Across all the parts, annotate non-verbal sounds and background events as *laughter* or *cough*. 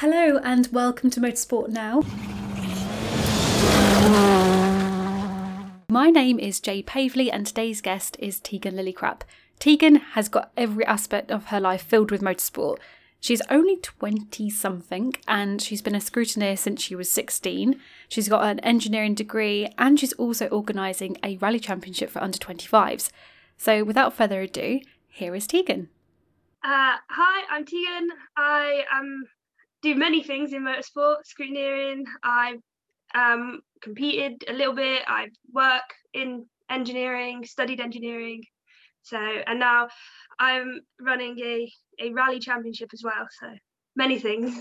Hello and welcome to Motorsport Now. My name is Jay Pavely and today's guest is Tegan Lillicrap. Tegan has got every aspect of her life filled with motorsport. She's only 20 something and she's been a scrutineer since she was 16. She's got an engineering degree and she's also organising a rally championship for under 25s. So without further ado, here is Tegan. Uh, hi, I'm Tegan. I um, do many things in motorsport, scrutineering. I um, competed a little bit. I work in engineering, studied engineering. So, and now I'm running a, a rally championship as well. So, many things.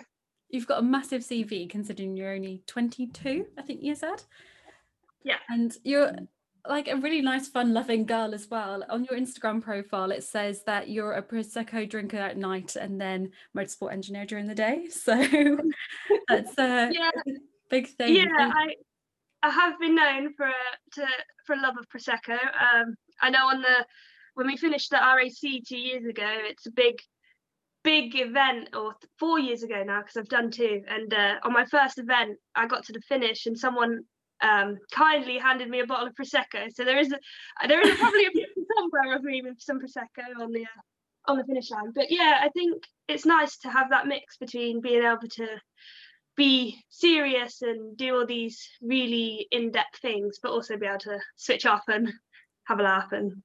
You've got a massive CV considering you're only 22, I think you said. Yeah. And you're like a really nice, fun loving girl as well. On your Instagram profile, it says that you're a Prosecco drinker at night and then motorsport engineer during the day. *laughs* So that's uh, *laughs* yeah. a big thing. Yeah, I, I have been known for to for a love of Prosecco. Um, I know on the when we finished the RAC two years ago, it's a big big event or four years ago now because I've done two and uh, on my first event I got to the finish and someone um, kindly handed me a bottle of prosecco. So there is a, there is probably a somewhere of me with some prosecco on the uh, on the finish line. But yeah, I think it's nice to have that mix between being able to be serious and do all these really in-depth things, but also be able to switch off and have a laugh and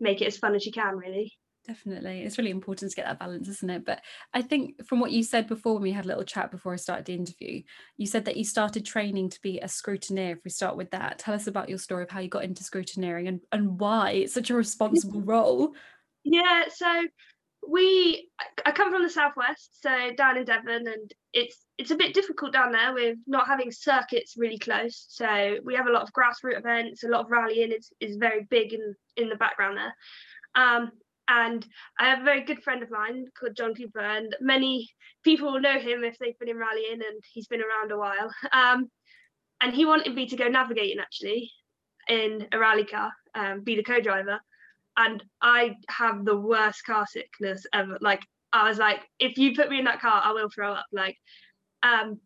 make it as fun as you can, really. Definitely. It's really important to get that balance, isn't it? But I think from what you said before, when we had a little chat before I started the interview, you said that you started training to be a scrutineer. If we start with that, tell us about your story of how you got into scrutineering and, and why it's such a responsible role. Yeah, so we I come from the southwest, so down in Devon, and it's it's a bit difficult down there with not having circuits really close. So we have a lot of grassroots events, a lot of rallying is is very big in in the background there. Um, and I have a very good friend of mine called John Cooper, and many people will know him if they've been in rallying and he's been around a while. Um, and he wanted me to go navigating actually in a rally car, um, be the co-driver. And I have the worst car sickness ever. Like I was like, if you put me in that car, I will throw up. Like, um,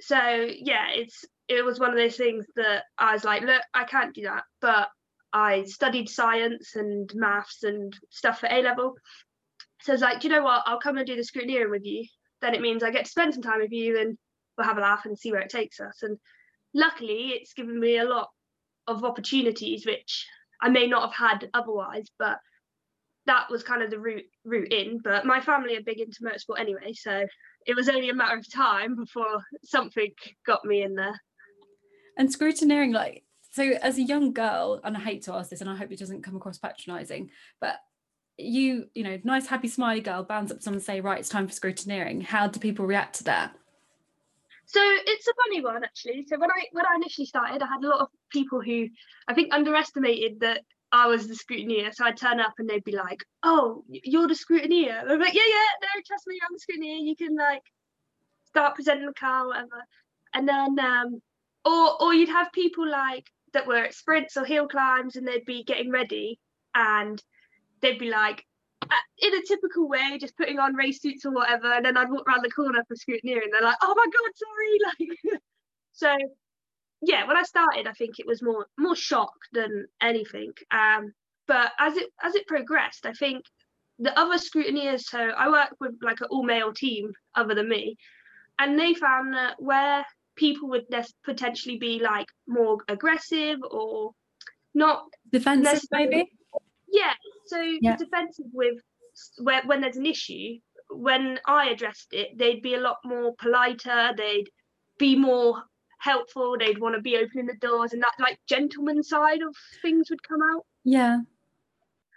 so yeah, it's it was one of those things that I was like, look, I can't do that, but I studied science and maths and stuff for A level. So I was like, do you know what? I'll come and do the scrutineering with you. Then it means I get to spend some time with you and we'll have a laugh and see where it takes us. And luckily, it's given me a lot of opportunities which I may not have had otherwise, but that was kind of the route route in. But my family are big into motorsport anyway, so it was only a matter of time before something got me in there. And scrutineering, like so as a young girl and i hate to ask this and i hope it doesn't come across patronizing but you you know nice happy smiley girl bounds up to someone and say right it's time for scrutineering. How do people react to that? So it's a funny one actually. So when i when i initially started i had a lot of people who i think underestimated that i was the scrutineer. So i'd turn up and they'd be like oh you're the scrutineer. I'm like yeah yeah no trust me i'm the scrutineer. You can like start presenting the car whatever. And then um or or you'd have people like that were at sprints or hill climbs and they'd be getting ready and they'd be like in a typical way just putting on race suits or whatever and then I'd walk around the corner for scrutineering and they're like oh my god sorry *laughs* like so yeah when I started I think it was more more shock than anything um but as it as it progressed I think the other scrutineers so I work with like an all male team other than me and they found that where people would potentially be like more aggressive or not defensive maybe? Yeah so yeah. defensive with where, when there's an issue when i addressed it they'd be a lot more politer they'd be more helpful they'd want to be opening the doors and that like gentleman side of things would come out. Yeah.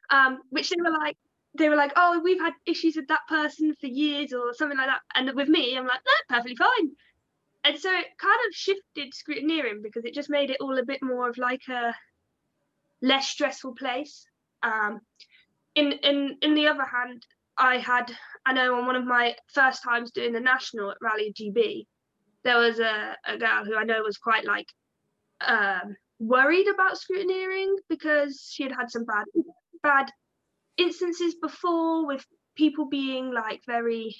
Um which they were like they were like oh we've had issues with that person for years or something like that and with me i'm like no perfectly fine and so it kind of shifted scrutineering because it just made it all a bit more of like a less stressful place. Um, in in in the other hand, I had I know on one of my first times doing the national at Rally GB, there was a, a girl who I know was quite like um, worried about scrutineering because she had had some bad bad instances before with people being like very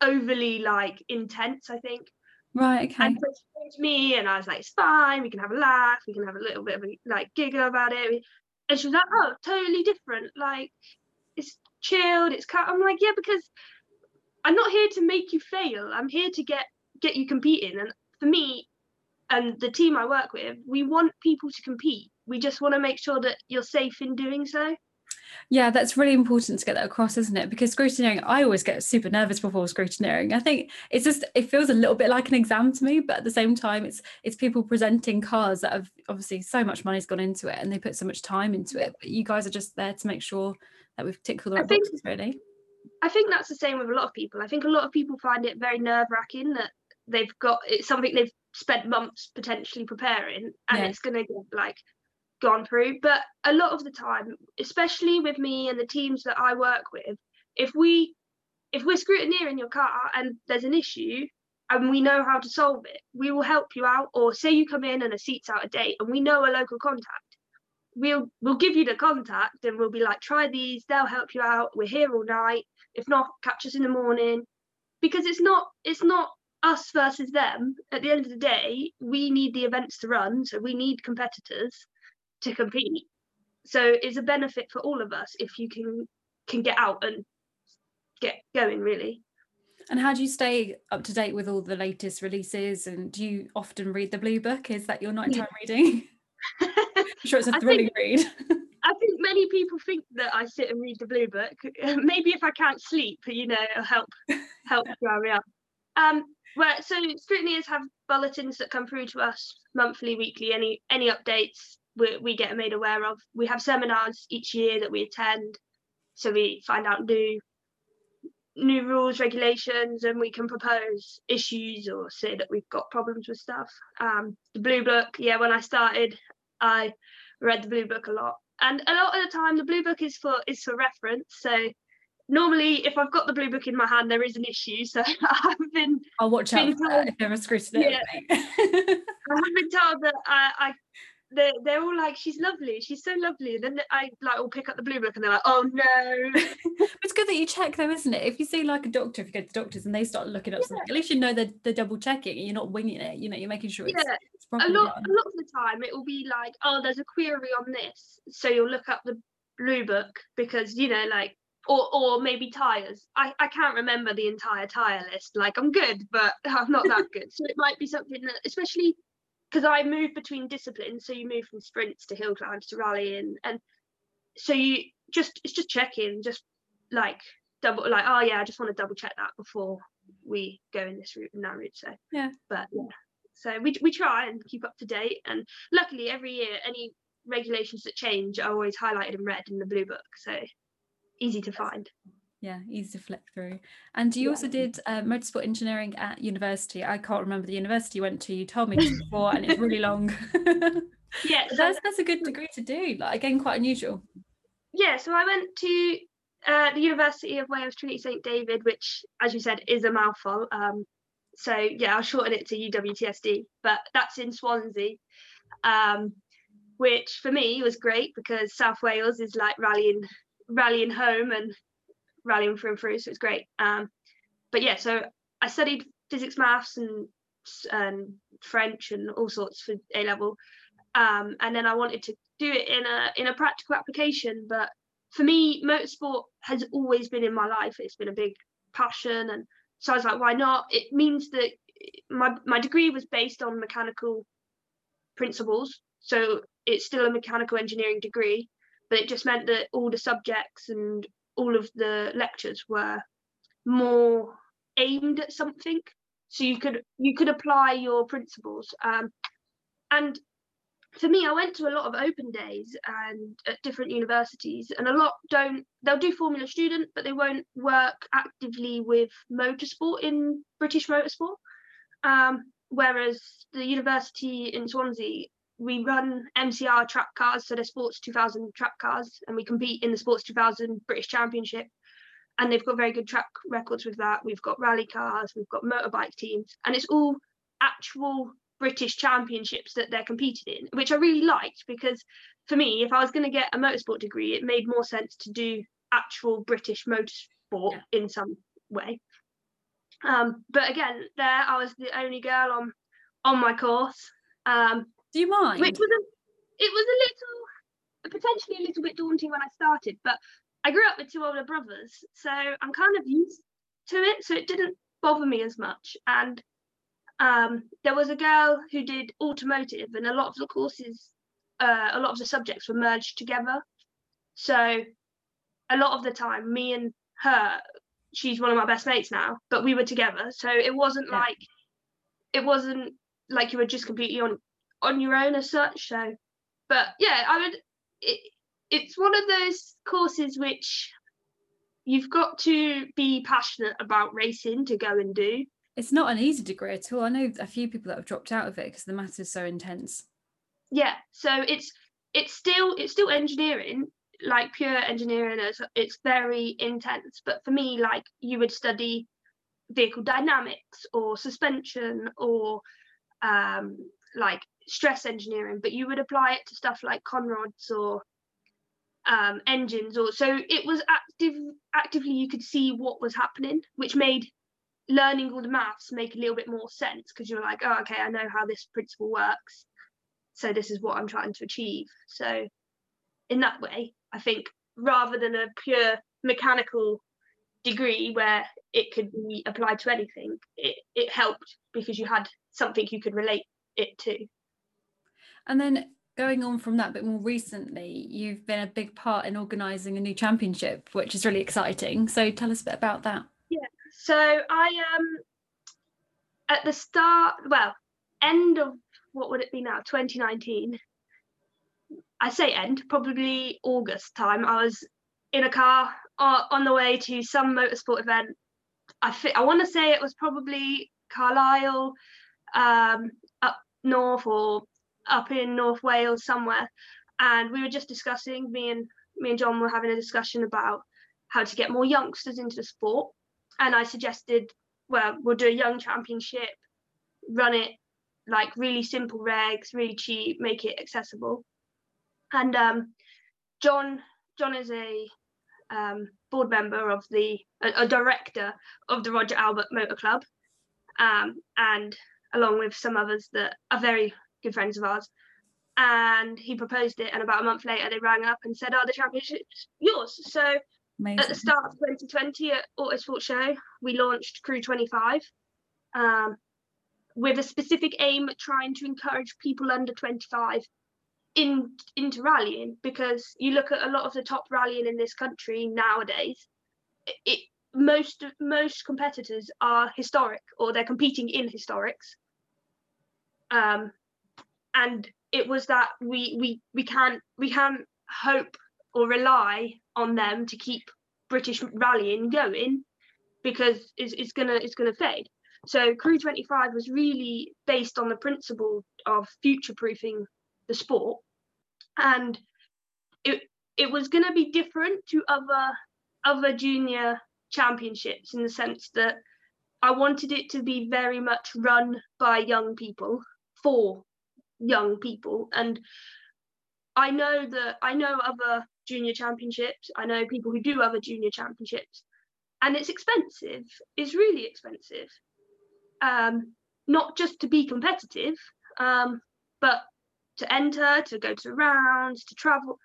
overly like intense, I think. Right, okay. And so me and I was like, it's fine, we can have a laugh, we can have a little bit of a like giggle about it. And she was like, oh, totally different. Like it's chilled, it's cut. I'm like, yeah, because I'm not here to make you fail. I'm here to get get you competing. And for me and the team I work with, we want people to compete. We just want to make sure that you're safe in doing so. Yeah, that's really important to get that across, isn't it? Because scrutineering, I always get super nervous before scrutineering. I think it's just it feels a little bit like an exam to me, but at the same time, it's it's people presenting cars that have obviously so much money's gone into it and they put so much time into it. But you guys are just there to make sure that we've ticked all the right think, boxes, really. I think that's the same with a lot of people. I think a lot of people find it very nerve wracking that they've got it's something they've spent months potentially preparing and yeah. it's going to get like gone through. But a lot of the time, especially with me and the teams that I work with, if we if we're scrutineering your car and there's an issue and we know how to solve it, we will help you out. Or say you come in and a seat's out of date and we know a local contact, we'll we'll give you the contact and we'll be like, try these, they'll help you out. We're here all night. If not, catch us in the morning. Because it's not it's not us versus them. At the end of the day, we need the events to run, so we need competitors to compete. So it's a benefit for all of us if you can can get out and get going really. And how do you stay up to date with all the latest releases? And do you often read the Blue Book? Is that your nighttime yeah. reading? *laughs* I'm sure it's a thrilling think, read. *laughs* I think many people think that I sit and read the Blue Book. *laughs* Maybe if I can't sleep, you know, it'll help help dry me up. Um, well, so scrutineers have bulletins that come through to us monthly, weekly, any any updates we, we get made aware of. We have seminars each year that we attend, so we find out new new rules, regulations, and we can propose issues or say that we've got problems with stuff. Um, the blue book, yeah, when I started, I read the blue book a lot, and a lot of the time the blue book is for is for reference. So normally, if I've got the blue book in my hand, there is an issue. So *laughs* I've been. I'll watch out for that if there was scrutiny. Yeah, *laughs* I've been told that I, I they're, they're all like, she's lovely, she's so lovely. And then I like will pick up the blue book and they're like, oh no. *laughs* it's good that you check though, isn't it? If you see like a doctor, if you go to the doctors and they start looking up yeah. something, at least you know they're, they're double checking and you're not winging it. You know, you're making sure it's, yeah. it's a lot, done. a lot of the time it will be like, oh, there's a query on this. So you'll look up the blue book because, you know, like or or maybe tires. I, I can't remember the entire tire list. Like I'm good, but *laughs* I'm not that *laughs* good. So it might be something that, especially because I move between disciplines. So you move from sprints to hill climbs to rallying, and so you just it's just checking, just like double like oh yeah, I just want to double check that before we go in this route and that route. So yeah, but yeah, so we we try and keep up to date, and luckily every year any regulations that change are always highlighted in red in the blue book, so easy to find yeah easy to flick through. And you yeah. also did uh, motorsport engineering at university. I can't remember the university you went to. You told me before and it's really long. *laughs* Yeah *laughs* so that's that's a good degree to do like again quite unusual. Yeah so i went to uh, the university of wales trinity st david which as you said is a mouthful. Um, so yeah i'll shorten it to uwtsd but that's in swansea. Um, which for me was great because south wales is like rallying rallying home and rallying through and through, so it's great. Um, but yeah, so I studied physics, maths, and and French and all sorts for A level, um, and then I wanted to do it in a in a practical application. But for me, motorsport has always been in my life. It's been a big passion, and so I was like, why not? It means that my my degree was based on mechanical principles, so it's still a mechanical engineering degree, but it just meant that all the subjects and all of the lectures were more aimed at something. So you could you could apply your principles um, and for me i went to a lot of open days and at different universities and a lot don't they'll do formula student but they won't work actively with motorsport in british motorsport. Um, whereas the university in swansea we run MCR track cars, so they're Sports 2000 track cars, and we compete in the Sports 2000 British Championship. And they've got very good track records with that. We've got rally cars, we've got motorbike teams, and it's all actual British championships that they're competing in, which I really liked because for me, if I was going to get a motorsport degree, it made more sense to do actual British motorsport yeah. in some way. Um, but again, there I was the only girl on on my course. Um, Do you mind? Which was a, it was a little, potentially a little bit daunting when I started, but I grew up with two older brothers, so I'm kind of used to it, so it didn't bother me as much. And um, there was a girl who did automotive, and a lot of the courses, uh, a lot of the subjects were merged together. So a lot of the time, me and her, she's one of my best mates now, but we were together. So it wasn't yeah. like it wasn't like you were just completely on on your own as such. So, but yeah, I would. It, it's one of those courses which you've got to be passionate about racing to go and do. It's not an easy degree at all. I know a few people that have dropped out of it because the maths is so intense. Yeah, so it's it's still it's still engineering, like pure engineering. It's, it's very intense. But for me, like you would study vehicle dynamics or suspension or um, like stress engineering, but you would apply it to stuff like conrods or um, engines or so it was active actively you could see what was happening which made learning all the maths make a little bit more sense because you're like oh okay i know how this principle works. So this is what i'm trying to achieve. So in that way i think rather than a pure mechanical degree where it could be applied to anything it, it helped because you had something you could relate it too. and then going on from that but more recently, you've been a big part in organising a new championship, which is really exciting. So tell us a bit about that. Yeah. So I um at the start, well, end of what would it be now, 2019. I say end, probably August time. I was in a car uh, on the way to some motorsport event. I fi- I want to say it was probably Carlisle, um, north or up in North Wales somewhere, and we were just discussing. Me and me and John were having a discussion about how to get more youngsters into the sport, and I suggested, well, we'll do a young championship, run it like really simple regs, really cheap, make it accessible, and um, John John is a um, board member of the a, a, director of the Roger Albert Motor Club, um, and along with some others that are very good friends of ours. And he proposed it, and about a month later, they rang up and said, "Oh, the championship's yours." So Amazing. at the start of 2020 at Autosport Show, we launched Crew 25, um, with a specific aim at trying to encourage people under 25 in into rallying because you look at a lot of the top rallying in this country nowadays it, it most most competitors are historic or they're competing in historics um and it was that we we we can't we can't hope or rely on them to keep British rallying going because it's, it's gonna it's gonna fade. So Crew 25 was really based on the principle of future proofing the sport, and it it was gonna be different to other other junior championships in the sense that I wanted it to be very much run by young people for young people. And i know that i know other junior championships i know people who do other junior championships and it's expensive it's really expensive. Um, not just to be competitive um, but to enter to go to rounds to travel.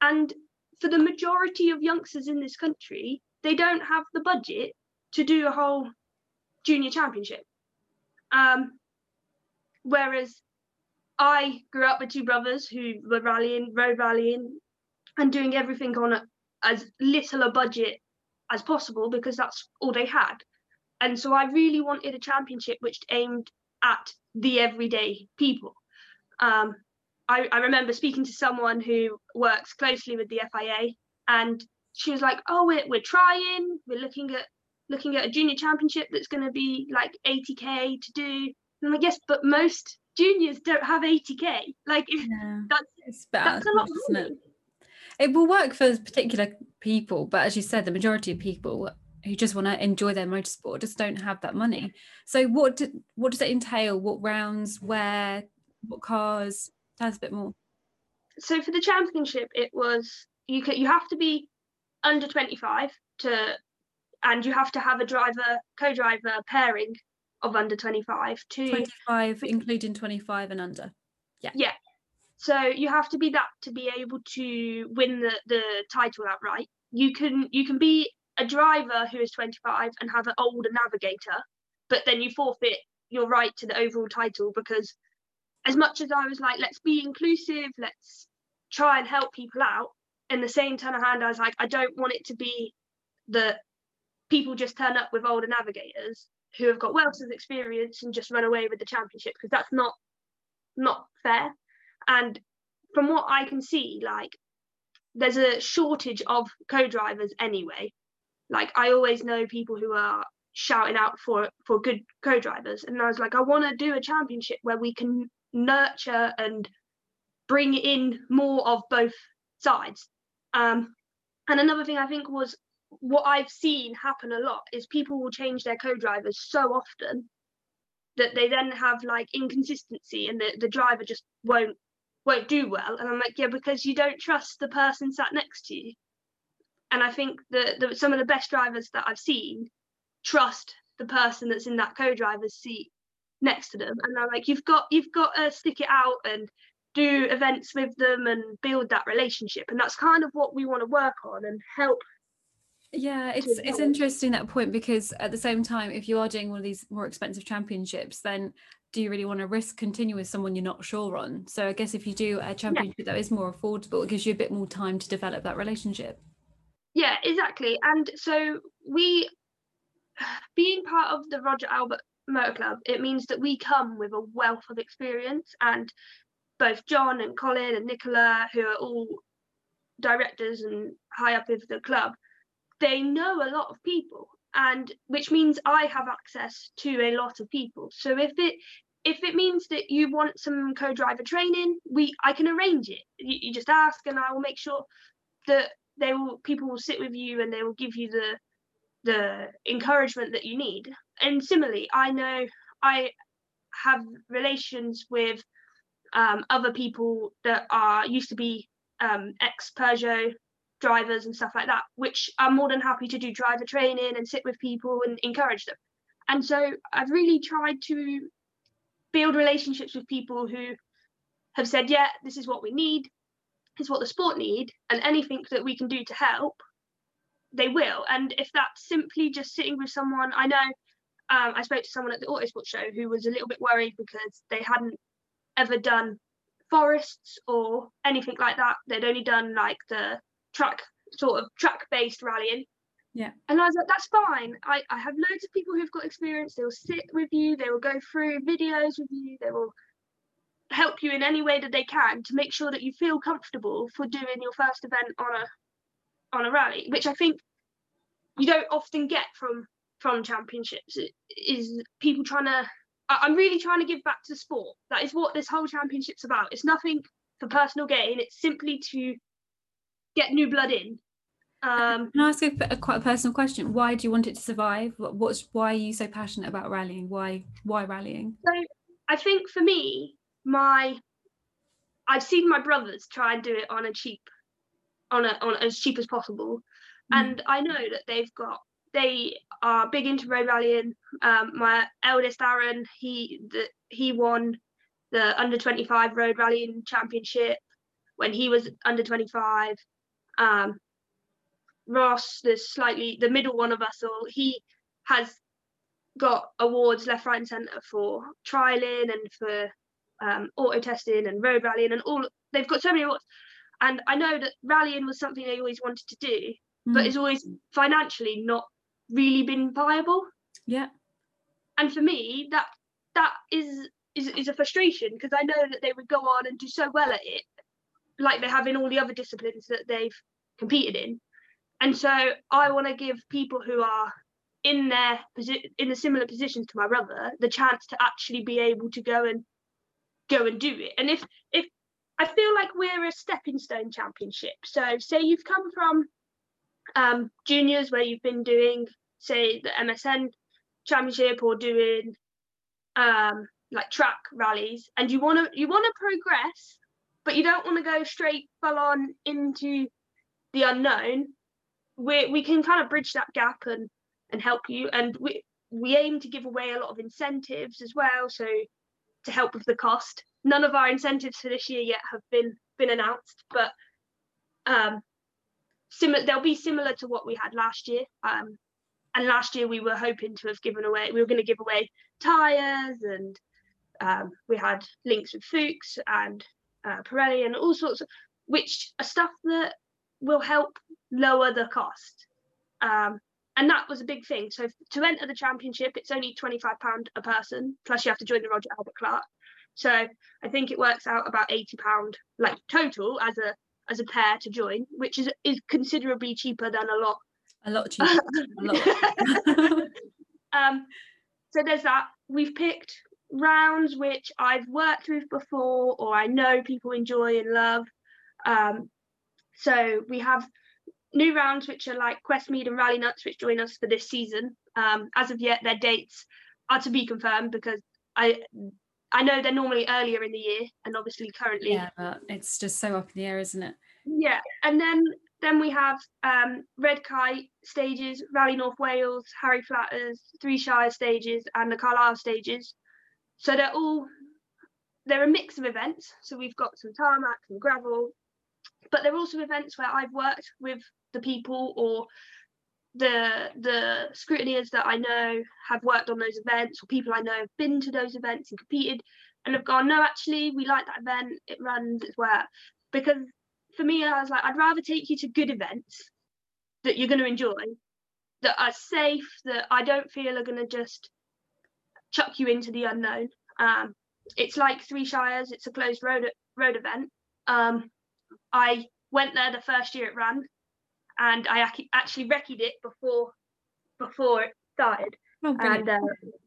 And for the majority of youngsters in this country they don't have the budget to do a whole junior championship. Um, whereas I grew up with two brothers who were rallying, road rallying, and doing everything on a, as little a budget as possible because that's all they had. And so I really wanted a championship which aimed at the everyday people. Um, I, I remember speaking to someone who works closely with the FIA, and she was like, "Oh, we're we're trying. We're looking at looking at a junior championship that's going to be like 80k to do." I'm like, "Yes, but most juniors don't have 80k. Like yeah, that's it's bad, that's a lot isn't it? It will work for particular people, but as you said, the majority of people who just want to enjoy their motorsport just don't have that money. So what do, what does it entail? What rounds? Where? What cars? Tell us a bit more. So for the championship, it was you can, you have to be under 25 to and you have to have a driver co-driver pairing of under 25 to 25 including 25 and under. Yeah. Yeah. So you have to be that to be able to win the, the title outright. You can you can be a driver who is 25 and have an older navigator but then you forfeit your right to the overall title because as much as i was like let's be inclusive let's try and help people out in the same turn of hand i was like i don't want it to be that people just turn up with older navigators who have got wealth experience and just run away with the championship because that's not not fair. And from what i can see like there's a shortage of co-drivers anyway. Like i always know people who are shouting out for for good co-drivers and i was like i want to do a championship where we can nurture and bring in more of both sides. Um and another thing i think was what I've seen happen a lot is people will change their co-drivers so often that they then have like inconsistency and the, the driver just won't won't do well. And I'm like, yeah, because you don't trust the person sat next to you. And I think that the, some of the best drivers that I've seen trust the person that's in that co-driver's seat next to them. And I'm like, you've got you've got to stick it out and do events with them and build that relationship. And that's kind of what we want to work on and help yeah it's it's interesting that point because at the same time if you are doing one of these more expensive championships then do you really want to risk continue with someone you're not sure on? So i guess if you do a championship yeah. that is more affordable it gives you a bit more time to develop that relationship. Yeah exactly. And so we *sighs* being part of the roger albert motor club it means that we come with a wealth of experience and both john and colin and nicola who are all directors and high up of the club they know a lot of people and which means I have access to a lot of people. So if it if it means that you want some co-driver training, we I can arrange it. You, you, just ask, and I will make sure that they will people will sit with you and they will give you the the encouragement that you need. And similarly, I know I have relations with um, other people that are used to be um, ex Peugeot drivers and stuff like that, which I'm more than happy to do driver training and sit with people and encourage them. And so I've really tried to build relationships with people who have said, yeah, this is what we need, this is what the sport need, and anything that we can do to help, they will. And if that's simply just sitting with someone, I know um, I spoke to someone at the Autosport show who was a little bit worried because they hadn't ever done forests or anything like that. They'd only done like the track sort of track based rallying. Yeah. And I was like, that's fine. I, I have loads of people who've got experience. They will sit with you, they will go through videos with you, they will help you in any way that they can to make sure that you feel comfortable for doing your first event on a on a rally, which I think you don't often get from from championships. It is people trying to I'm really trying to give back to sport. That is what this whole championship's about. It's nothing for personal gain. It's simply to get new blood in. Um, Can I ask a, a, quite a personal question? Why do you want it to survive? What's why are you so passionate about rallying? Why why rallying? So I think for me, my I've seen my brothers try and do it on a cheap, on a on as cheap as possible, mm. and I know that they've got they are big into road rallying. Um, my eldest Aaron, he the, he won the under twenty five road rallying championship when he was under twenty five. Um, Ross, the slightly the middle one of us all, he has got awards left, right, and centre for trialing and for um, auto testing and road rallying and all. They've got so many awards, and I know that rallying was something they always wanted to do, mm. but it's always financially not really been viable. Yeah. And for me, that that is is, is a frustration because I know that they would go on and do so well at it, like they have in all the other disciplines that they've competed in. And so I want to give people who are in their in the similar positions to my brother the chance to actually be able to go and go and do it. And if if I feel like we're a stepping stone championship. So say you've come from um, juniors where you've been doing say the MSN championship or doing um, like track rallies and you want to you want to progress but you don't want to go straight full on into the unknown we we can kind of bridge that gap and and help you. And we we aim to give away a lot of incentives as well, so to help with the cost. None of our incentives for this year yet have been been announced, but um, similar they'll be similar to what we had last year. Um, and last year we were hoping to have given away we were going to give away tires and um, we had links with Fuchs and uh, Pirelli and all sorts of which are stuff that will help lower the cost. Um, and that was a big thing. So to enter the championship, it's only £25 a person, plus you have to join the Roger Albert Clark. So I think it works out about £80 like total as a as a pair to join, which is is considerably cheaper than a lot. A lot cheaper. a lot. *laughs* um, so there's that. We've picked rounds which I've worked with before or I know people enjoy and love. Um, so we have new rounds which are like Questmead and Rally Nuts which join us for this season. Um, as of yet, their dates are to be confirmed because I I know they're normally earlier in the year and obviously currently. Yeah, but it's just so up in the air, isn't it? Yeah, and then then we have um, Red Kite stages, Rally North Wales, Harry Flatters, Three Shire stages, and the Carlisle stages. So they're all they're a mix of events. So we've got some tarmac, some gravel, but there are also events where I've worked with the people or the the scrutineers that I know have worked on those events or people I know have been to those events and competed and have gone, no, actually we like that event, it runs, it's where because for me I was like, I'd rather take you to good events that you're going to enjoy, that are safe, that I don't feel are going to just chuck you into the unknown. Um, it's like Three Shires, it's a closed road road event. Um, I went there the first year it ran and I actually recce it before before it started. Oh, and uh,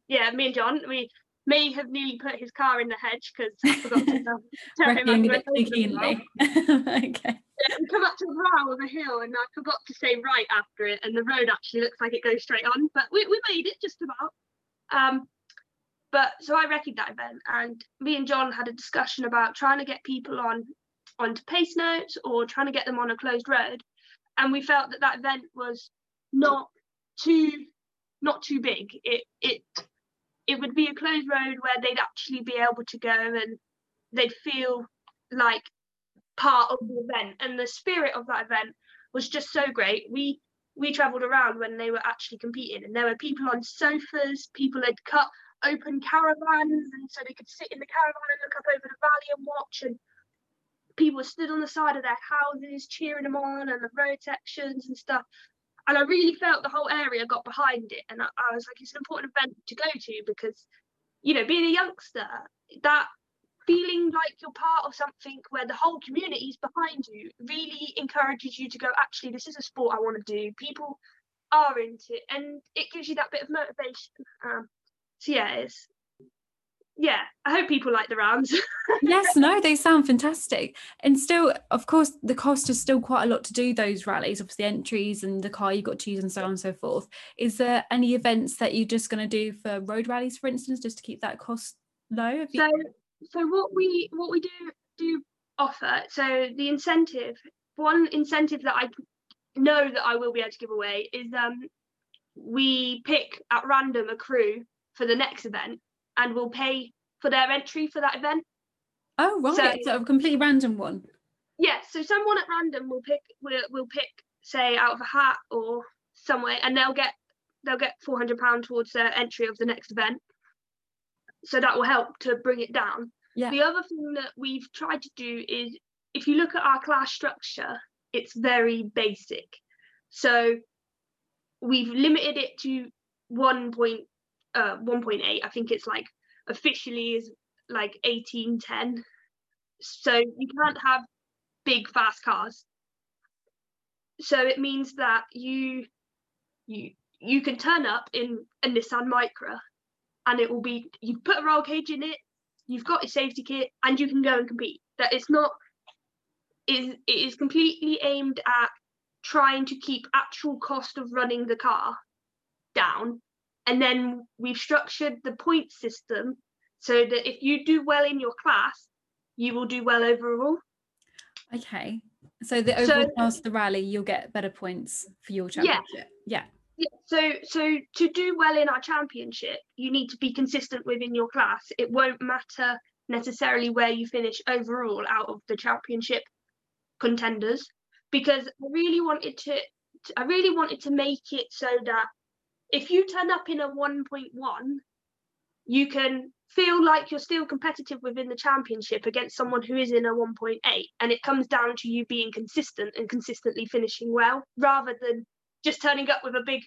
yeah, me and John, we may have nearly put his car in the hedge because I forgot to tell, *laughs* tell him. *laughs* okay. Yeah, we come up to the brow of a hill and I forgot to say right after it, and the road actually looks like it goes straight on, but we, we made it just about. Um, but so I recce that event, and me and John had a discussion about trying to get people on onto pace notes or trying to get them on a closed road and we felt that that event was not too not too big. It it it would be a closed road where they'd actually be able to go and they'd feel like part of the event. And the spirit of that event was just so great. We we travelled around when they were actually competing, and there were people on sofas. People had cut open caravans, and so they could sit in the caravan and look up over the valley and watch. And people stood on the side of their houses cheering them on and the road sections and stuff. And I really felt the whole area got behind it. And I, I was like, it's an important event to go to because, you know, being a youngster, that feeling like you're part of something where the whole community is behind you really encourages you to go, actually, this is a sport I want to do. People are into it and it gives you that bit of motivation. Um, so yeah, it's yeah, I hope people like the rounds. *laughs* yes, no, they sound fantastic. And still, of course, the cost is still quite a lot to do those rallies, obviously entries and the car you've got to use and so on and so forth. Is there any events that you're just going to do for road rallies, for instance, just to keep that cost low? So, so what we what we do do offer, so the incentive, one incentive that I know that I will be able to give away is um we pick at random a crew for the next event and will pay for their entry for that event. Oh right, so, so a completely random one. Yeah, so someone at random will pick will will pick say out of a hat or somewhere, and they'll get they'll get four hundred pound towards their entry of the next event. So that will help to bring it down. Yeah. The other thing that we've tried to do is if you look at our class structure, it's very basic. So we've limited it to one point uh 1.8 i think it's like officially is like 1810 so you can't have big fast cars. So it means that you you you can turn up in a nissan micra and it will be you've put a roll cage in it you've got your safety kit and you can go and compete. That it's not is it is completely aimed at trying to keep actual cost of running the car down and then we've structured the point system so that if you do well in your class, you will do well overall. Okay. So the overall so, pass the rally, you'll get better points for your championship. Yeah. Yeah, so so to do well in our championship, you need to be consistent within your class. It won't matter necessarily where you finish overall out of the championship contenders because I really wanted to I really wanted to make it so that if you turn up in a 1.1 you can feel like you're still competitive within the championship against someone who is in a 1.8 and it comes down to you being consistent and consistently finishing well rather than just turning up with a big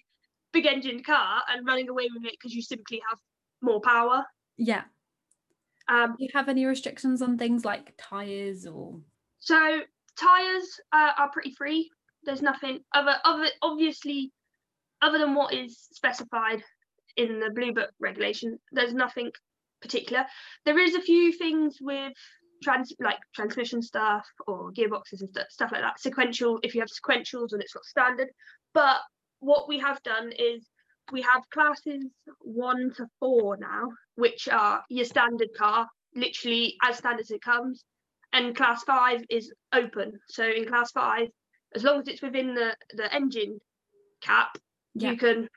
big engine car and running away with it because you simply have more power Yeah. um, Do you have any restrictions on things like tires or? So tires uh, are pretty free. There's nothing other other obviously other than what is specified in the blue book regulation. There's nothing particular. There is a few things with trans like transmission stuff or gearboxes and stu- stuff like that. Sequential if you have sequentials and it's not standard. But what we have done is we have classes one to four now, which are your standard car, literally as standard as it comes and class five is open. So in class five, as long as it's within the the engine cap, Yeah. you can,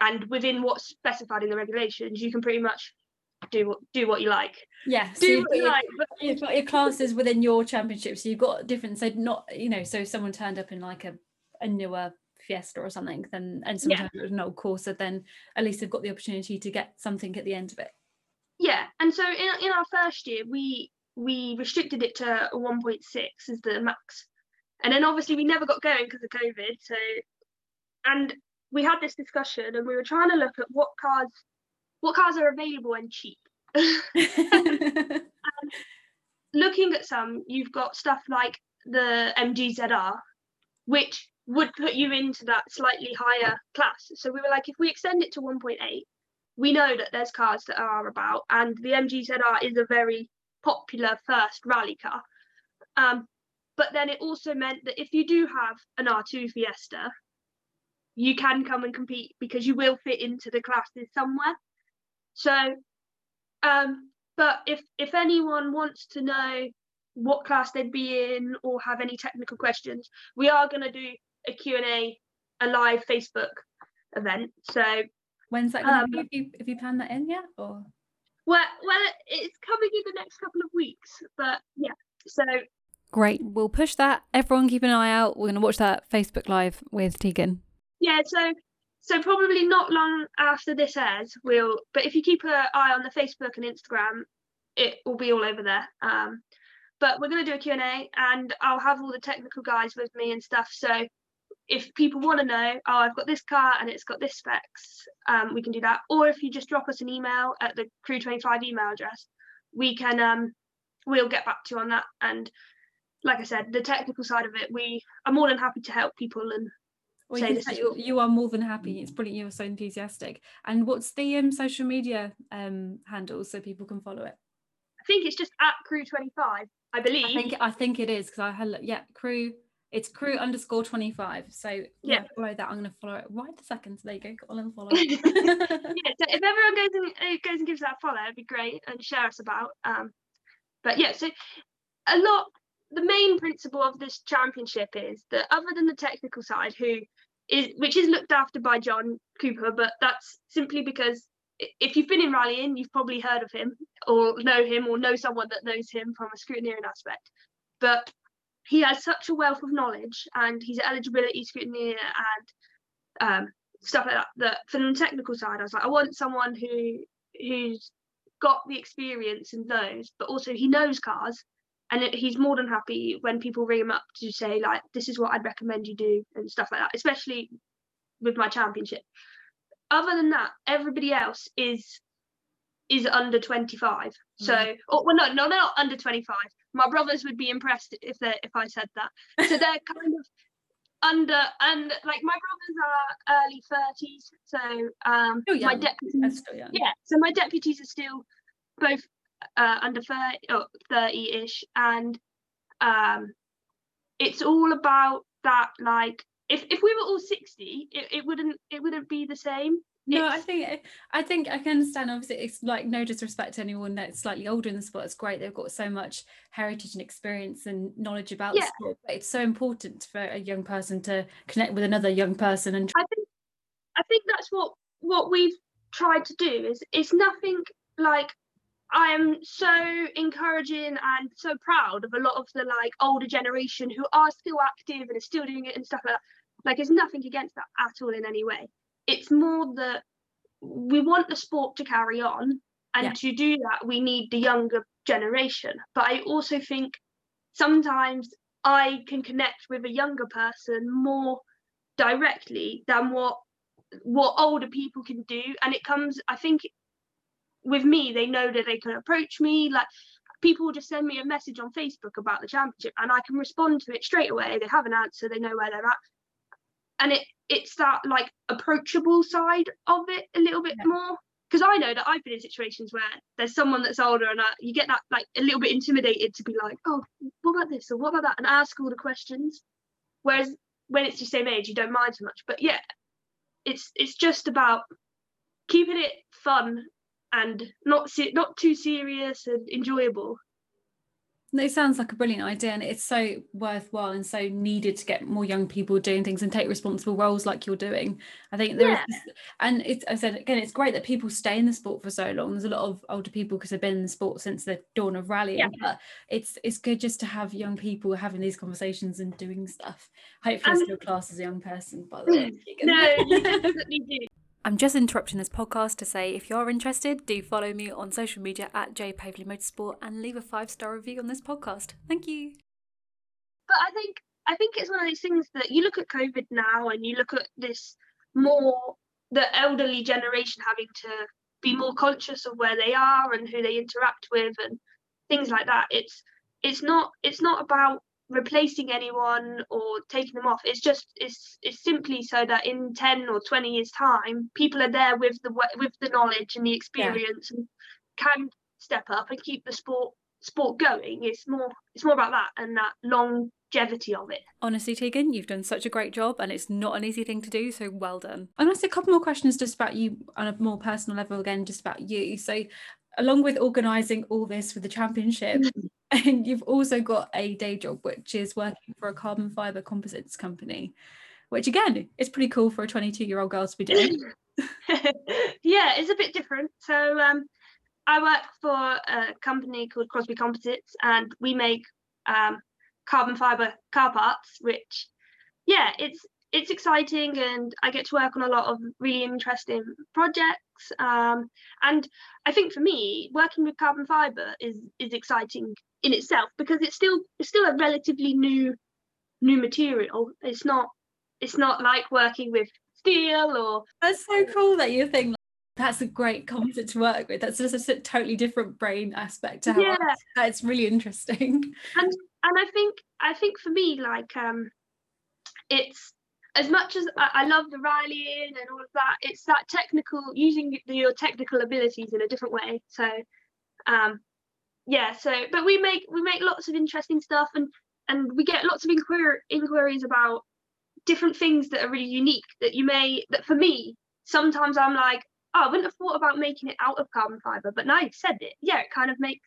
and within what's specified in the regulations, you can pretty much do what do what you like. Yeah. Do what you like. But you've got your classes within your championship, so you've got different. So not you know, so if someone turned up in like a a newer Fiesta or something, then and sometimes Yeah. up with an old Corsa, then at least they've got the opportunity to get something at the end of it. yeah, and so in in our first year, we we restricted it to a 1.6 as the max, and then obviously we never got going because of COVID. So, and we had this discussion, and we were trying to look at what cars what cars are available and cheap. *laughs* looking at some, you've got stuff like the MGZR, which would put you into that slightly higher class. So we were like, if we extend it to 1.8, we know that there's cars that are about, and the MGZR is a very popular first rally car. Um, but then it also meant that if you do have an R2 Fiesta, you can come and compete because you will fit into the classes somewhere. So, um, but if if anyone wants to know what class they'd be in or have any technical questions, we are going to do a Q&A, a live Facebook event. So, When's that going to Um, be? Have you, have you planned that in yet? Or well, well, it's coming in the next couple of weeks, but yeah. So great, we'll push that. Everyone, keep an eye out. We're going to watch that Facebook Live with Tegan. Yeah, so so probably not long after this airs, we'll. But if you keep an eye on the Facebook and Instagram, it will be all over there. Um, but we're going to do a Q&A and I'll have all the technical guys with me and stuff. So if people want to know, oh, I've got this car and it's got this specs, um, we can do that. Or if you just drop us an email at the Crew 25 email address, we can um, we'll get back to you on that. And like I said, the technical side of it, we are more than happy to help people and Well, you, this can is say you, you are more than happy. It's brilliant. You're so enthusiastic. And what's the um, social media um, handles so people can follow it? I think it's just at Crew 25, I believe. I think I think it is because I had yeah crew. It's crew underscore twenty five. So yeah, Yeah. follow that. I'm gonna follow it right the second. So there you go. Got a little follow. *laughs* *laughs* yeah, so if everyone goes and uh, goes and gives that a follow, it'd be great and share us about. Um, but yeah, so a lot. The main principle of this championship is that other than the technical side, who is which is looked after by John Cooper, but that's simply because if you've been in rallying, you've probably heard of him or know him or know someone that knows him from a scrutineering aspect. But he has such a wealth of knowledge and he's an eligibility scrutineer and um, stuff like that. That from the technical side, I was like, I want someone who who's got the experience and knows, but also he knows cars, and it, he's more than happy when people ring him up to say like, this is what I'd recommend you do and stuff like that. Especially with my championship. Other than that, everybody else is is under 25 so oh, well no no they're not under 25 my brothers would be impressed if they if i said that so they're *laughs* kind of under and like my brothers are early 30s so um my deputies That's still young. yeah so my deputies are still both uh, under 30 or 30ish and um it's all about that like if if we were all 60 it, it wouldn't it wouldn't be the same No, I think I think I can understand. Obviously, it's like no disrespect to anyone that's slightly older in the sport. It's great they've got so much heritage and experience and knowledge about the sport. But it's so important for a young person to connect with another young person and I think I think that's what what we've tried to do is it's nothing like I am so encouraging and so proud of a lot of the like older generation who are still active and are still doing it and stuff like that. Like it's nothing against that at all in any way. It's more that we want the sport to carry on and yeah. to do that we need the younger generation. But I also think sometimes I can connect with a younger person more directly than what what older people can do and it comes i think with me they know that they can approach me like people will just send me a message on facebook about the championship and i can respond to it straight away they have an answer they know where they're at and it it's that like approachable side of it a little bit yeah. more because I know that I've been in situations where there's someone that's older and I, you get that like a little bit intimidated to be like, oh, what about this or what about that, and ask all the questions. Whereas when it's your same age, you don't mind so much. But yeah, it's it's just about keeping it fun and not not too serious and enjoyable. No, it sounds like a brilliant idea, and it's so worthwhile and so needed to get more young people doing things and take responsible roles like you're doing. I think there yeah. is, and it's I said again, it's great that people stay in the sport for so long. There's a lot of older people because they've been in the sport since the dawn of rallying, yeah. but it's it's good just to have young people having these conversations and doing stuff. Hopefully, um, still class as a young person, by the way. *laughs* no, you definitely do. I'm just interrupting this podcast to say if you're interested, do follow me on social media at Jade Pavely Motorsport and leave a five star review on this podcast. Thank you. But I think I think it's one of those things that you look at COVID now and you look at this more the elderly generation having to be more conscious of where they are and who they interact with and things like that. It's it's not it's not about replacing anyone or taking them off. It's just it's it's simply so that in 10 or 20 years time people are there with the with the knowledge and the experience yeah. and can step up and keep the sport sport going. It's more it's more about that and that longevity of it. Honestly tegan you've done such a great job and it's not an easy thing to do so well done. I'm going to ask a couple more questions just about you on a more personal level again just about you. So along with organizing all this for the championship mm. And *laughs* you've also got a day job which is working for a carbon fiber composites company which again is pretty cool for a 22 year old girl to be doing *laughs* yeah it's a bit different so um, i work for a company called crosby composites and we make um, carbon fiber car parts which yeah it's it's exciting and I get to work on a lot of really interesting projects. Um, and I think for me, working with carbon fiber is is exciting in itself because it's still it's still a relatively new new material. It's not it's not like working with steel or that's so cool that you think that's a great composite to work with. That's just a totally different brain aspect to how yeah. that's really interesting. *laughs* And and I think I think for me like um it's as much as I, I love the rallying and all of that, it's that technical using your technical abilities in a different way. So, um, yeah. So, but we make we make lots of interesting stuff, and and we get lots of inquir- inquiries about different things that are really unique that you may that for me sometimes I'm like, oh, I wouldn't have thought about making it out of carbon fiber, but now you've said it, yeah, it kind of makes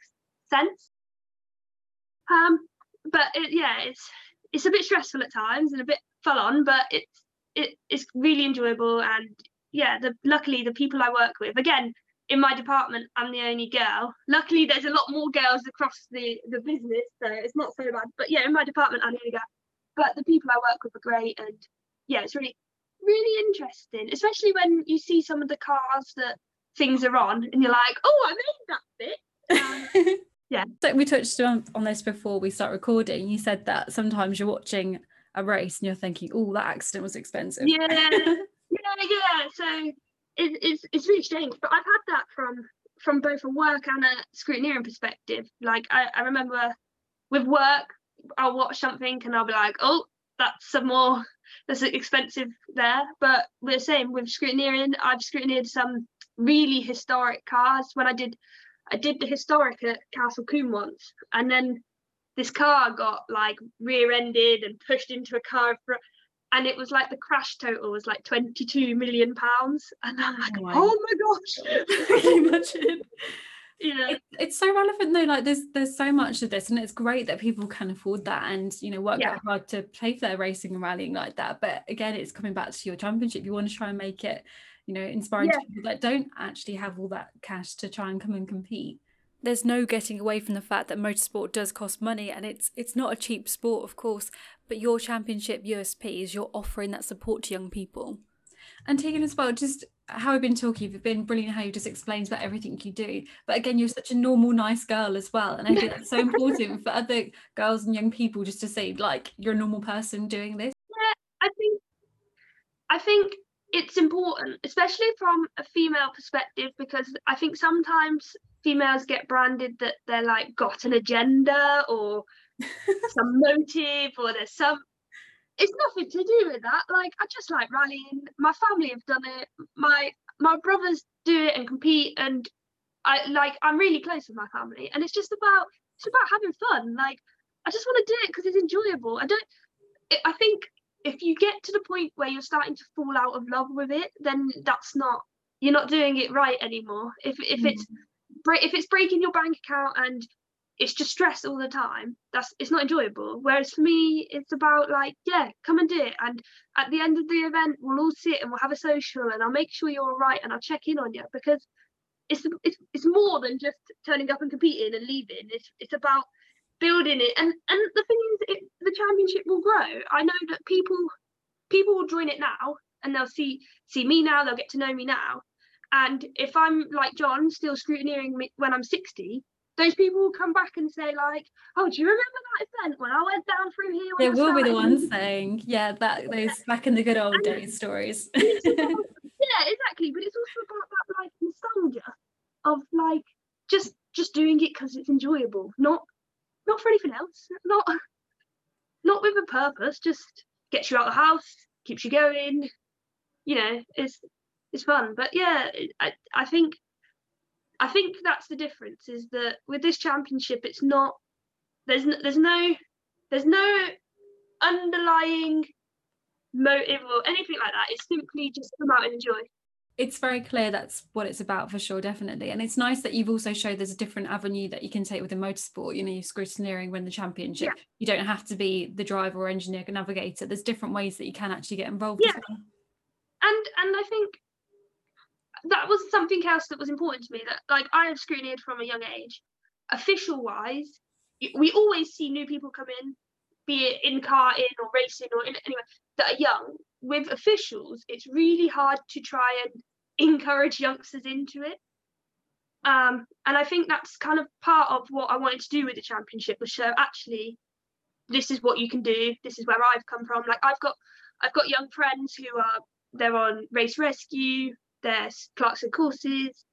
sense. Um, but it, yeah, it's it's a bit stressful at times and a bit full on, but it's it, it's really enjoyable and yeah, the luckily the people I work with again in my department I'm the only girl. Luckily there's a lot more girls across the the business, so it's not so bad. But yeah, in my department I'm the only girl. But the people I work with are great and yeah, it's really really interesting, especially when you see some of the cars that things are on and you're like, oh, I made that bit. Um, *laughs* yeah. So we touched on, on this before we start recording. You said that sometimes you're watching a race and you're thinking, oh, that accident was expensive. Yeah, *laughs* yeah, yeah. So it, it's it's really strange, but I've had that from from both a work and a scrutineering perspective. Like I, I remember with work, I'll watch something and I'll be like, oh, that's some more that's expensive there. But we're the same with scrutineering. I've scrutineered some really historic cars when I did I did the historic at Castle Combe once, and then this car got like rear-ended and pushed into a car and it was like the crash total was like 22 million pounds and i'm like oh, oh my gosh. *laughs* Can you imagine? Yeah. It, it's so relevant though like there's there's so much of this and it's great that people can afford that and you know work Yeah. that hard to pay for their racing and rallying like that but again it's coming back to your championship you want to try and make it you know inspiring to Yeah. people that don't actually have all that cash to try and come and compete there's no getting away from the fact that motorsport does cost money and it's it's not a cheap sport of course but your championship USP is you're offering that support to young people and Tegan as well, just how we've been talking, you've been brilliant how you just explains about everything you do. But again, you're such a normal, nice girl as well. And I think that's so *laughs* important for other girls and young people just to say, like, you're a normal person doing this. yeah I think I think it's important, especially from a female perspective, because I think sometimes females get branded that they're like got an agenda or *laughs* some motive or there's some it's nothing to do with that. Like I just like rallying. My family have done it. My my brothers do it and compete and I like I'm really close with my family and it's just about it's about having fun. Like I just want to do it because it's enjoyable. I don't I- I think if you get to the point where you're starting to fall out of love with it, then that's not you're not doing it right anymore. If if it's break if it's breaking your bank account and it's just stress all the time, that's it's not enjoyable. Whereas for me, it's about like, yeah, come and do it. And at the end of the event, we'll all sit and we'll have a social and I'll make sure you're all right and I'll check in on you because it's it's it's more than just turning up and competing and leaving. It's it's about building it and and the thing is it, the championship will grow i know that people people will join it now and they'll see see me now they'll get to know me now and if i'm like john still scrutineering me when i'm 60 those people will come back and say like oh do you remember that event when i went down through here They will be the ones saying, yeah, that those back in the good old days stories. Yeah exactly but it's also about that like nostalgia of like just just doing it because it's enjoyable not not for anything else not not with a purpose just gets you out of the house keeps you going you know it's it's fun but yeah i i think i think that's the difference is that with this championship it's not there's no, there's no there's no underlying motive or anything like that it's simply just come out and enjoy it's very clear that's what it's about for sure, definitely. And it's nice that you've also showed there's a different avenue that you can take within motorsport. You know, you're scrutineering win the championship. You don't have to be the driver or engineer navigator. There's different ways that you can actually get involved. Yeah. well. and and I think that was something else that was important to me that like I have scrutineered from a young age. Official wise, we always see new people come in, be it in karting or racing or in, anyway that are young. With officials, it's really hard to try and encourage youngsters into it. Um, and I think that's kind of part of what I wanted to do with the championship was show actually this is what you can do. This is where I've come from. Like I've got I've got young friends who are they're on race rescue, there's Clarkson courses,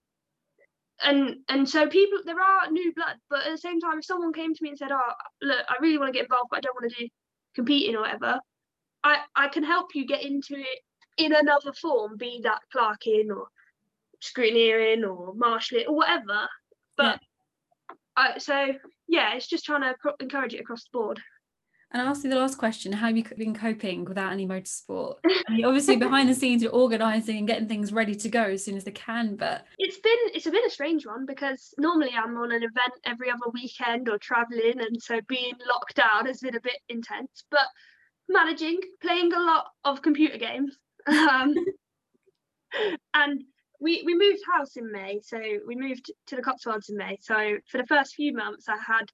and and so people there are new blood, but at the same time, if someone came to me and said, "Oh, look, I really want to get involved, but I don't want to do competing or whatever," I I can help you get into it in another form, be that clerking or scrutineering or marshalling or whatever. But I so yeah, it's just trying to pro- encourage it across the board. And I'll ask you the last question How have you been coping without any motorsport? *laughs* I mean, obviously, behind the scenes, you're organising and getting things ready to go as soon as they can. But It's been it's been a strange one because normally I'm on an event every other weekend or traveling, and so being locked down has been a bit intense. But managing, playing a lot of computer games, *laughs* um, and we we moved house in May, so we moved to the Cotswolds in May. So for the first few months, I had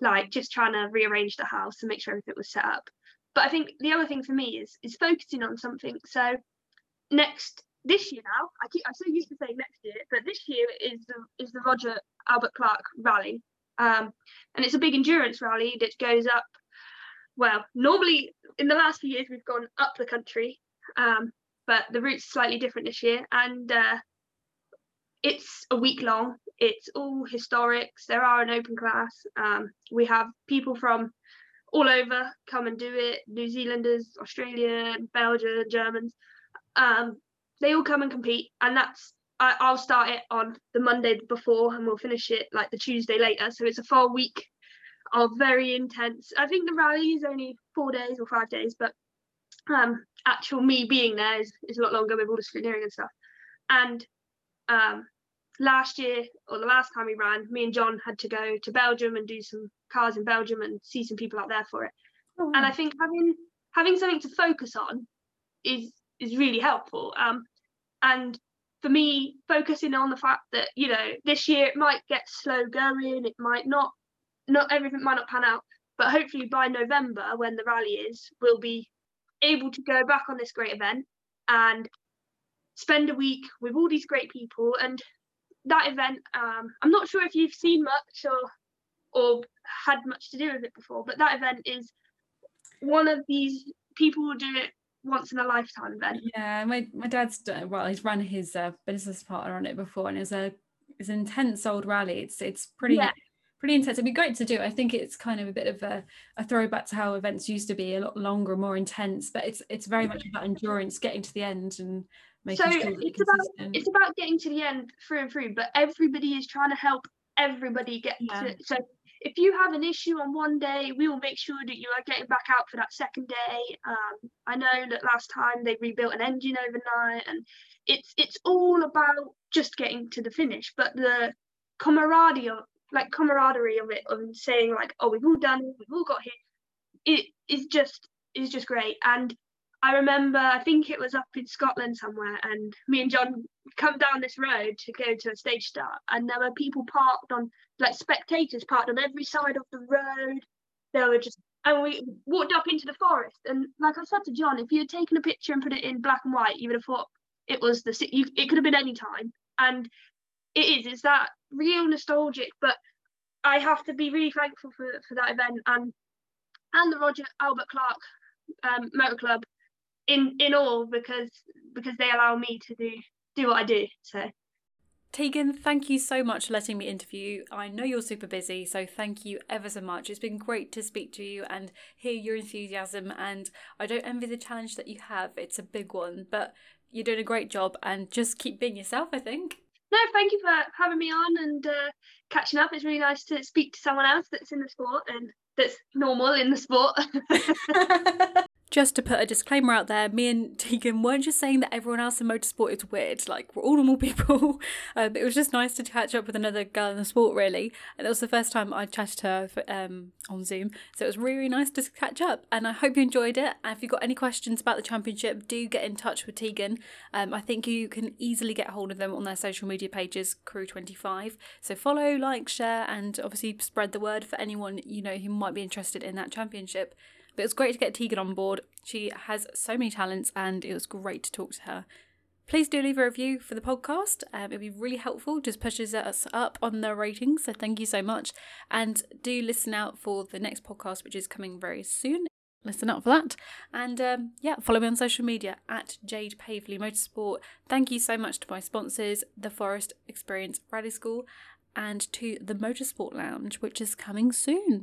like just trying to rearrange the house and make sure everything was set up. But I think the other thing for me is is focusing on something. So next this year now, I keep I'm so used to saying next year, but this year is the is the Roger Albert Clark rally. Um, and it's a big endurance rally that goes up. Well, normally in the last few years we've gone up the country, um, but the route's slightly different this year, and uh, it's a week long. It's all historics. There are an open class. Um, we have people from all over come and do it. New Zealanders, Australian, Belgian, Germans. Um, they all come and compete, and that's I, I'll start it on the Monday before, and we'll finish it like the Tuesday later. So it's a full week of very intense. I think the rally is only four days or five days, but um, actual me being there is, is a lot longer with all the scrutineering and stuff. And um, last year or the last time we ran, me and John had to go to Belgium and do some cars in Belgium and see some people out there for it. Oh, And I think having having something to focus on is is really helpful. Um, and for me, focusing on the fact that you know this year it might get slow going, it might not, not everything might not pan out, but hopefully by November when the rally is, we'll be able to go back on this great event and spend a week with all these great people and that event um, i'm not sure if you've seen much or or had much to do with it before but that event is one of these people will do it once in a lifetime event. Yeah my, my dad's well he's run his uh, business partner on it before and it's a it's an intense old rally. It's it's pretty yeah. pretty intense. It'd be great to do i think it's kind of a bit of a, a throwback to how events used to be a lot longer more intense but it's it's very much about endurance getting to the end and so it's about it's about getting to the end through and through, but everybody is trying to help everybody get yeah. to so if you have an issue on one day, we will make sure that you are getting back out for that second day. Um, I know that last time they rebuilt an engine overnight, and it's it's all about just getting to the finish. But the camaraderie of like camaraderie of it, of saying like, oh, we've all done it, we've all got here, it is just is just great. And I remember, I think it was up in Scotland somewhere, and me and John come down this road to go to a stage start, and there were people parked on, like spectators parked on every side of the road. There were just, and we walked up into the forest, and like I said to John, if you had taken a picture and put it in black and white, you would have thought it was the, you, it could have been any time, and it is, it's that real nostalgic, but I have to be really thankful for, for that event and and the Roger Albert Clark um, Motor Club in in all because because they allow me to do do what I do. So Tegan, thank you so much for letting me interview you. I know you're super busy, so thank you ever so much. It's been great to speak to you and hear your enthusiasm. And I don't envy the challenge that you have, it's a big one, but you're doing a great job and just keep being yourself, I think. No, thank you for having me on and uh, catching up. It's really nice to speak to someone else that's in the sport and that's normal in the sport. *laughs* *laughs* just to put a disclaimer out there, me and Tegan weren't just saying that everyone else in motorsport is weird. Like we're all normal *laughs* people. um, it was just nice to catch up with another girl in the sport, really. And it was the first time I chatted to her for, um, on Zoom, so it was really, really nice to catch up. And I hope you enjoyed it. And if you've got any questions about the championship, do get in touch with Tegan. Um, I think you can easily get hold of them on their social media pages, Crew25. So follow, like, share, and obviously spread the word for anyone you know who might be interested in that championship. But it was great to get Tegan on board. She has so many talents and it was great to talk to her. Please do leave a review for the podcast. Um, it'd be really helpful, just pushes us up on the ratings. So thank you so much. And do listen out for the next podcast, which is coming very soon. Listen up for that. And um, yeah, follow me on social media at Jade Pavely Motorsport. Thank you so much to my sponsors, the Forest Experience Rally School, and to the Motorsport Lounge, which is coming soon.